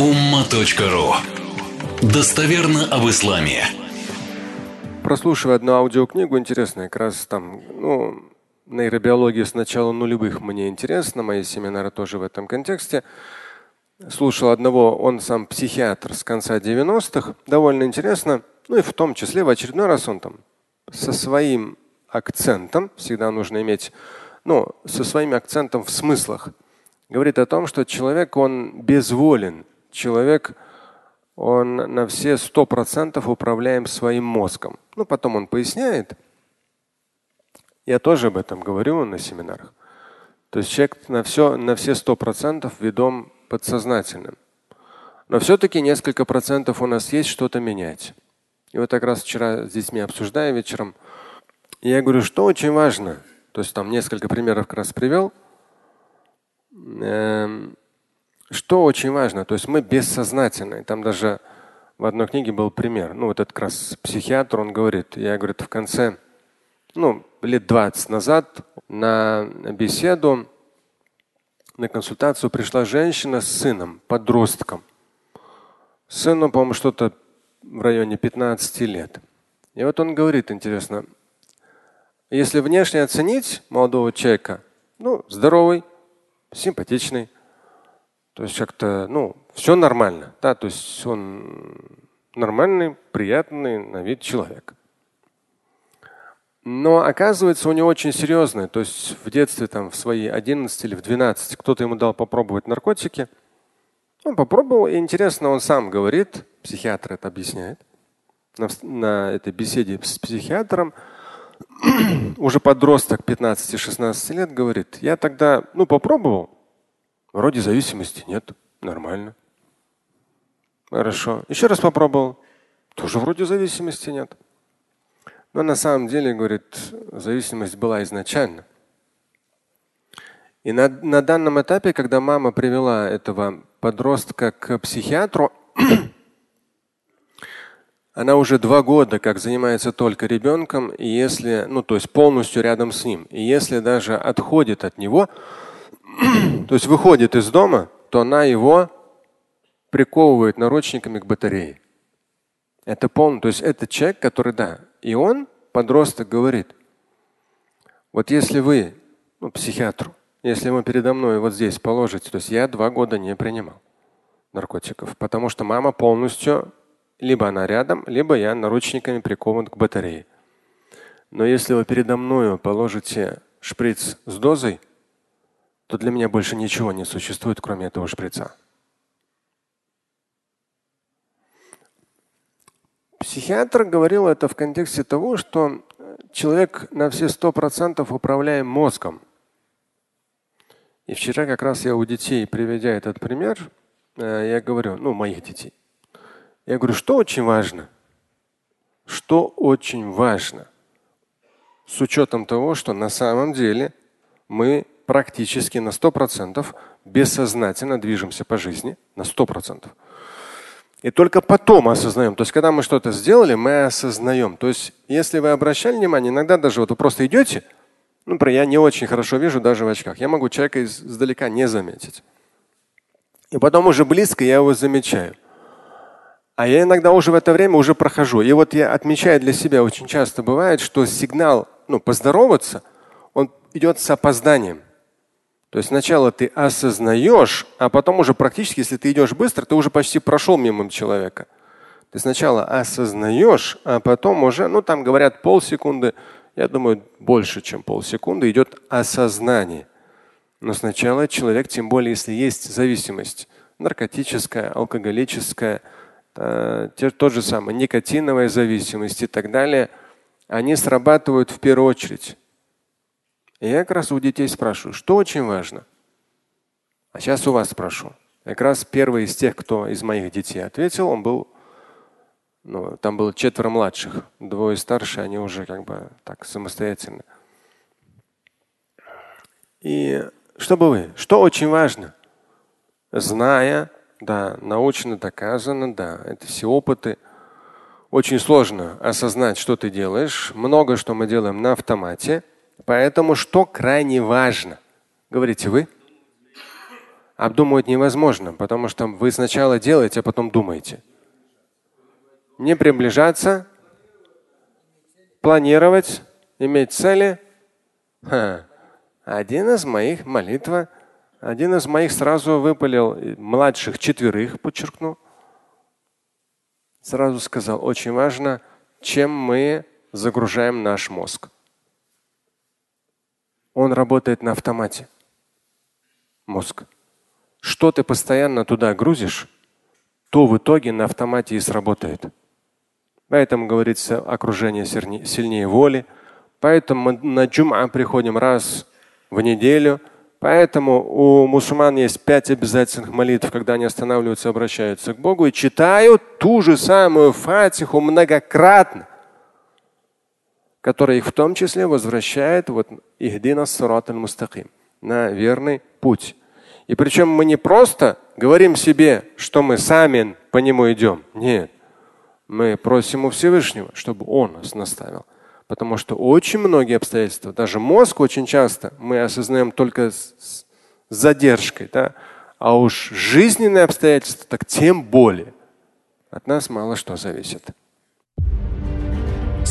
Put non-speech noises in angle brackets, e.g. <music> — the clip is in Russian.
umma.ru Достоверно об исламе. Прослушивая одну аудиокнигу, интересно, как раз там, ну, нейробиология с начала нулевых мне интересно, мои семинары тоже в этом контексте. Слушал одного, он сам психиатр с конца 90-х, довольно интересно. Ну и в том числе в очередной раз он там со своим акцентом, всегда нужно иметь, ну, со своим акцентом в смыслах, говорит о том, что человек, он безволен. Человек, он на все сто процентов управляем своим мозгом. Ну, потом он поясняет. Я тоже об этом говорю на семинарах. То есть человек на все, на все сто процентов ведом подсознательным. Но все-таки несколько процентов у нас есть что-то менять. И вот как раз вчера с детьми обсуждая вечером, я говорю, что очень важно. То есть там несколько примеров как раз привел. Эм, что очень важно, то есть мы бессознательные. Там даже в одной книге был пример. Ну, вот этот как раз психиатр, он говорит, я, говорит, в конце, ну, лет 20 назад на беседу, на консультацию пришла женщина с сыном, подростком. Сыну, по-моему, что-то в районе 15 лет. И вот он говорит, интересно, если внешне оценить молодого человека, ну, здоровый, симпатичный, то есть как-то, ну, все нормально, да, то есть он нормальный, приятный на вид человек. Но оказывается, у него очень серьезное, то есть в детстве, там, в свои 11 или в 12, кто-то ему дал попробовать наркотики. Он попробовал, и интересно, он сам говорит, психиатр это объясняет, на, на этой беседе с психиатром, <clears throat> уже подросток 15-16 лет говорит, я тогда, ну, попробовал, вроде зависимости нет, нормально. Хорошо. Еще раз попробовал, тоже вроде зависимости нет. Но на самом деле, говорит, зависимость была изначально. И на, на данном этапе, когда мама привела этого подростка к психиатру, <clears throat> она уже два года как занимается только ребенком, и если, ну, то есть полностью рядом с ним. И если даже отходит от него, <clears throat> то есть выходит из дома, то она его приковывает наручниками к батарее. Это полный, то есть это человек, который, да, и он, подросток, говорит, вот если вы, ну, психиатру, если вы передо мной вот здесь положите, то есть я два года не принимал наркотиков, потому что мама полностью либо она рядом, либо я наручниками прикован к батарее. Но если вы передо мною положите шприц с дозой, то для меня больше ничего не существует, кроме этого шприца. Психиатр говорил это в контексте того, что человек на все сто процентов управляем мозгом. И вчера как раз я у детей, приведя этот пример, э, я говорю, ну, моих детей, я говорю, что очень важно? Что очень важно? С учетом того, что на самом деле мы практически на 100% бессознательно движемся по жизни, на 100%. И только потом осознаем. То есть, когда мы что-то сделали, мы осознаем. То есть, если вы обращали внимание, иногда даже вот вы просто идете, ну, например, я не очень хорошо вижу даже в очках. Я могу человека издалека не заметить. И потом уже близко я его замечаю. А я иногда уже в это время уже прохожу. И вот я отмечаю для себя, очень часто бывает, что сигнал ну, поздороваться, он идет с опозданием. То есть сначала ты осознаешь, а потом уже практически, если ты идешь быстро, ты уже почти прошел мимо человека. Ты сначала осознаешь, а потом уже, ну там говорят полсекунды, я думаю, больше, чем полсекунды идет осознание. Но сначала человек, тем более, если есть зависимость наркотическая, алкоголическая, Э, тот же самый никотиновая зависимость и так далее, они срабатывают в первую очередь. Я как раз у детей спрашиваю, что очень важно. А сейчас у вас спрошу. Как раз первый из тех, кто из моих детей ответил, он был, ну, там было четверо младших, двое старше, они уже как бы так самостоятельно. И чтобы вы, что очень важно, зная да, научно доказано, да, это все опыты. Очень сложно осознать, что ты делаешь. Много что мы делаем на автомате. Поэтому что крайне важно? Говорите вы? обдумывать невозможно, потому что вы сначала делаете, а потом думаете. Не приближаться, планировать, иметь цели. Ха. Один из моих молитв, один из моих сразу выпалил, младших четверых, подчеркну. Сразу сказал, очень важно, чем мы загружаем наш мозг. Он работает на автомате. Мозг. Что ты постоянно туда грузишь, то в итоге на автомате и сработает. Поэтому говорится окружение сильнее воли. Поэтому мы на джум'a приходим раз в неделю. Поэтому у мусульман есть пять обязательных молитв, когда они останавливаются, обращаются к Богу и читают ту же самую фатиху многократно, которая их в том числе возвращает вот ихдина сират мустаким на верный путь. И причем мы не просто говорим себе, что мы сами по нему идем. Нет. Мы просим у Всевышнего, чтобы Он нас наставил. Потому что очень многие обстоятельства, даже мозг очень часто мы осознаем только с, задержкой. Да? А уж жизненные обстоятельства, так тем более. От нас мало что зависит.